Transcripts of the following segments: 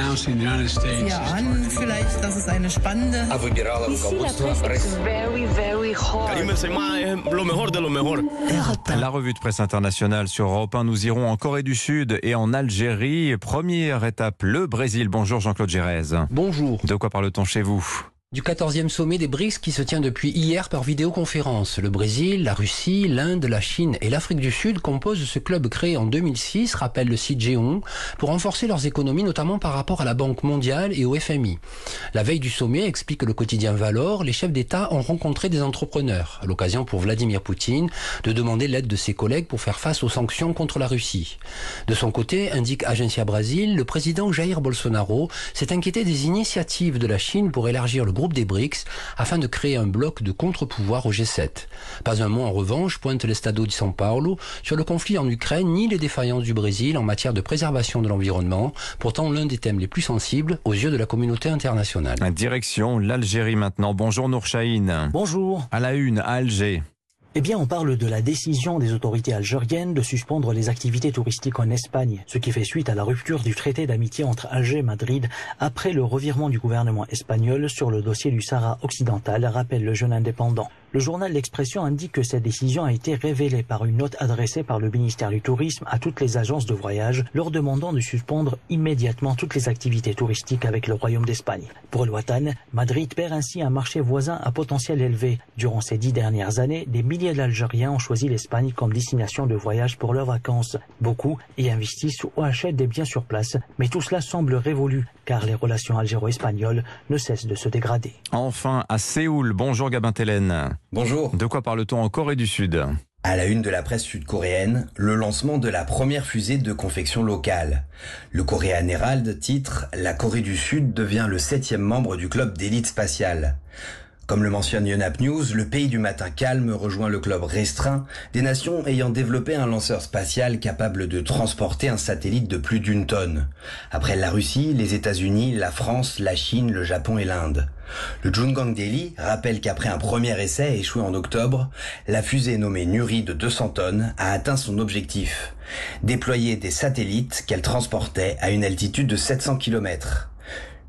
announcing the United States. Ja, an vielleicht, dass es eine spannende very, very hot. La revue de presse internationale sur Europe 1, nous irons en Corée du Sud et en Algérie. Première étape, le Brésil. Bonjour Jean-Claude Gérez. Bonjour. De quoi parle-t-on chez vous? Du 14e sommet des BRICS qui se tient depuis hier par vidéoconférence. Le Brésil, la Russie, l'Inde, la Chine et l'Afrique du Sud composent ce club créé en 2006, rappelle le site Géon, pour renforcer leurs économies notamment par rapport à la Banque mondiale et au FMI. La veille du sommet, explique le quotidien Valor, les chefs d'État ont rencontré des entrepreneurs, l'occasion pour Vladimir Poutine de demander l'aide de ses collègues pour faire face aux sanctions contre la Russie. De son côté, indique Agencia Brasil, le président Jair Bolsonaro s'est inquiété des initiatives de la Chine pour élargir le groupe des BRICS afin de créer un bloc de contre-pouvoir au G7. Pas un mot en revanche, pointe l'Estado di São Paulo, sur le conflit en Ukraine ni les défaillances du Brésil en matière de préservation de l'environnement, pourtant l'un des thèmes les plus sensibles aux yeux de la communauté internationale. Direction l'Algérie maintenant. Bonjour Nour Chahine. Bonjour. À la une, à Alger. Eh bien, on parle de la décision des autorités algériennes de suspendre les activités touristiques en Espagne, ce qui fait suite à la rupture du traité d'amitié entre Alger et Madrid après le revirement du gouvernement espagnol sur le dossier du Sahara occidental, rappelle le jeune indépendant. Le journal L'Expression indique que cette décision a été révélée par une note adressée par le ministère du Tourisme à toutes les agences de voyage, leur demandant de suspendre immédiatement toutes les activités touristiques avec le Royaume d'Espagne. Pour le Watan, Madrid perd ainsi un marché voisin à potentiel élevé. Durant ces dix dernières années, des milliers d'Algériens ont choisi l'Espagne comme destination de voyage pour leurs vacances. Beaucoup y investissent ou achètent des biens sur place, mais tout cela semble révolu, car les relations algéro-espagnoles ne cessent de se dégrader. Enfin, à Séoul. Bonjour Gabin Tellen. Bonjour. De quoi parle-t-on en Corée du Sud? À la une de la presse sud-coréenne, le lancement de la première fusée de confection locale. Le Korean Herald titre La Corée du Sud devient le septième membre du club d'élite spatiale. Comme le mentionne Yonhap News, le pays du matin calme rejoint le club restreint des nations ayant développé un lanceur spatial capable de transporter un satellite de plus d'une tonne. Après la Russie, les États-Unis, la France, la Chine, le Japon et l'Inde. Le Jungang Daily rappelle qu'après un premier essai échoué en octobre, la fusée nommée Nuri de 200 tonnes a atteint son objectif. Déployer des satellites qu'elle transportait à une altitude de 700 km.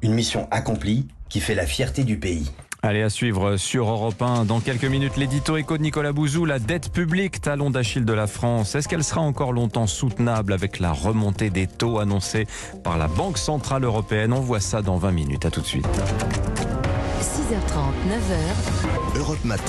Une mission accomplie qui fait la fierté du pays. Allez, à suivre sur Europe 1. Dans quelques minutes, l'édito éco de Nicolas Bouzou, la dette publique, talon d'Achille de la France. Est-ce qu'elle sera encore longtemps soutenable avec la remontée des taux annoncés par la Banque Centrale Européenne? On voit ça dans 20 minutes. À tout de suite. 6h30, 9h. Europe Matin.